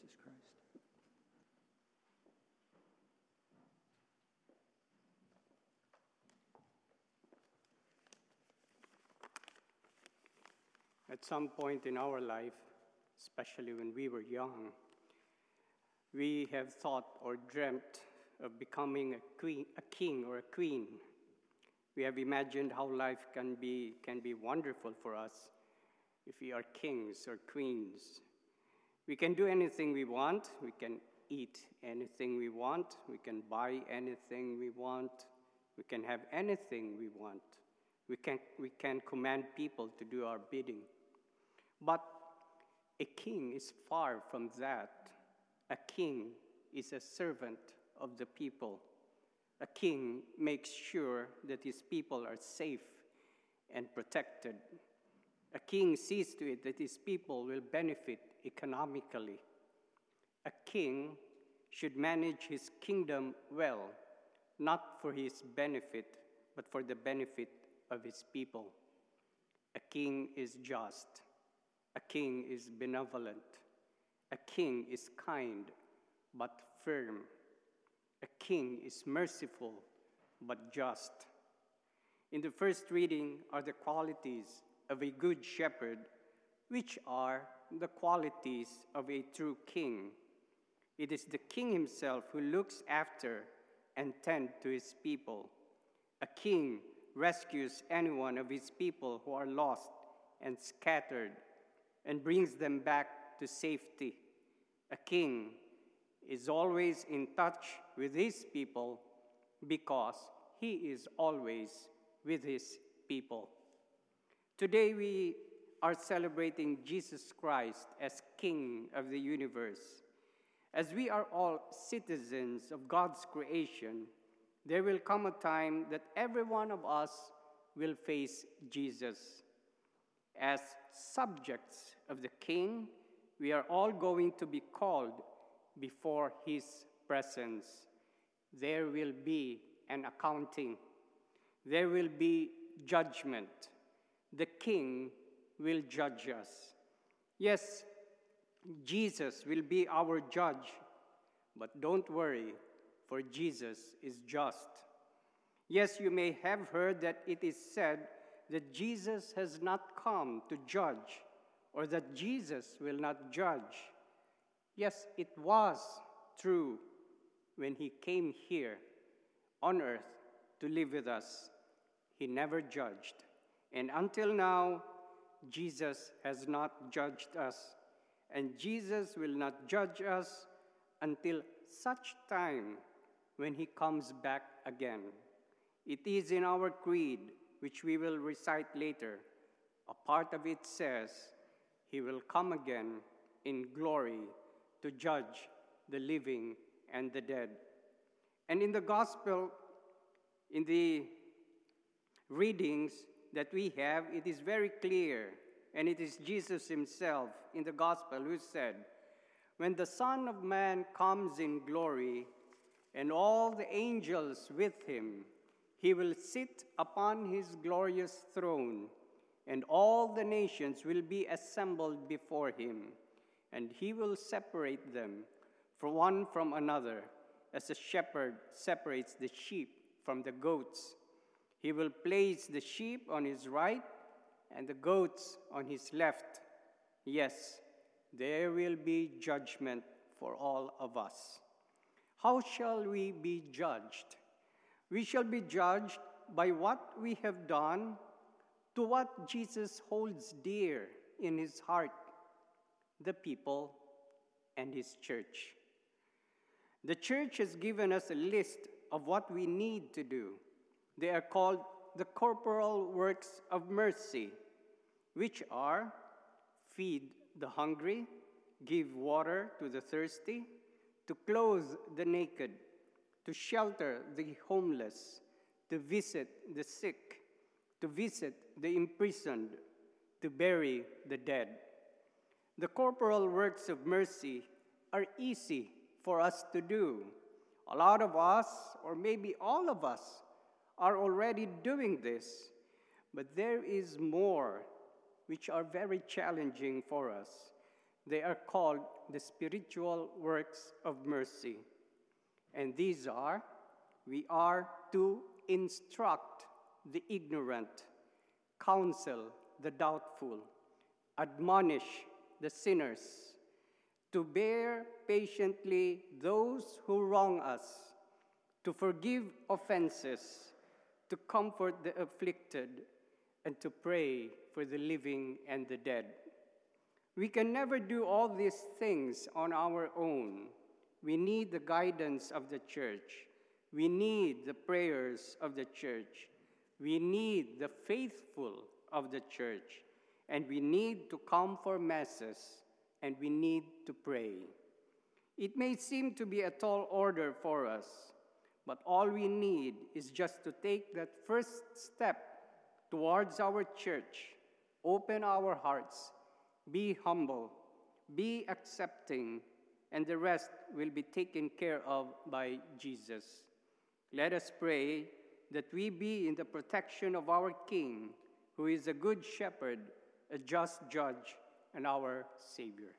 Jesus Christ. At some point in our life, especially when we were young, we have thought or dreamt of becoming a, queen, a king or a queen. We have imagined how life can be, can be wonderful for us if we are kings or queens. We can do anything we want, we can eat anything we want, we can buy anything we want, we can have anything we want. We can, we can command people to do our bidding. But a king is far from that. A king is a servant of the people. A king makes sure that his people are safe and protected. A king sees to it that his people will benefit economically. A king should manage his kingdom well, not for his benefit, but for the benefit of his people. A king is just. A king is benevolent. A king is kind but firm. A king is merciful but just. In the first reading are the qualities of a good shepherd, which are the qualities of a true king. It is the king himself who looks after and tend to his people. A king rescues anyone of his people who are lost and scattered and brings them back to safety. A king is always in touch with his people because he is always with his people. Today we are celebrating Jesus Christ as King of the universe. As we are all citizens of God's creation, there will come a time that every one of us will face Jesus. As subjects of the King, we are all going to be called before his presence. There will be an accounting, there will be judgment. The King will judge us. Yes, Jesus will be our judge, but don't worry, for Jesus is just. Yes, you may have heard that it is said that Jesus has not come to judge or that Jesus will not judge. Yes, it was true when he came here on earth to live with us. He never judged. And until now, Jesus has not judged us. And Jesus will not judge us until such time when he comes back again. It is in our creed, which we will recite later. A part of it says, He will come again in glory to judge the living and the dead. And in the gospel, in the readings that we have, it is very clear, and it is Jesus himself in the gospel who said, When the Son of Man comes in glory, and all the angels with him, he will sit upon his glorious throne, and all the nations will be assembled before him and he will separate them from one from another, as a shepherd separates the sheep from the goats. He will place the sheep on his right and the goats on his left. Yes, there will be judgment for all of us. How shall we be judged? We shall be judged by what we have done to what Jesus holds dear in his heart the people, and his church. The church has given us a list of what we need to do. They are called the corporal works of mercy, which are feed the hungry, give water to the thirsty, to clothe the naked, to shelter the homeless, to visit the sick, to visit the imprisoned, to bury the dead. The corporal works of mercy are easy for us to do. A lot of us, or maybe all of us, are already doing this, but there is more which are very challenging for us. They are called the spiritual works of mercy. And these are we are to instruct the ignorant, counsel the doubtful, admonish the sinners, to bear patiently those who wrong us, to forgive offenses, to comfort the afflicted, and to pray for the living and the dead. We can never do all these things on our own. We need the guidance of the church. We need the prayers of the church. We need the faithful of the church. And we need to come for masses and we need to pray. It may seem to be a tall order for us, but all we need is just to take that first step towards our church, open our hearts, be humble, be accepting, and the rest will be taken care of by Jesus. Let us pray that we be in the protection of our King, who is a good shepherd, a just judge, and our Savior.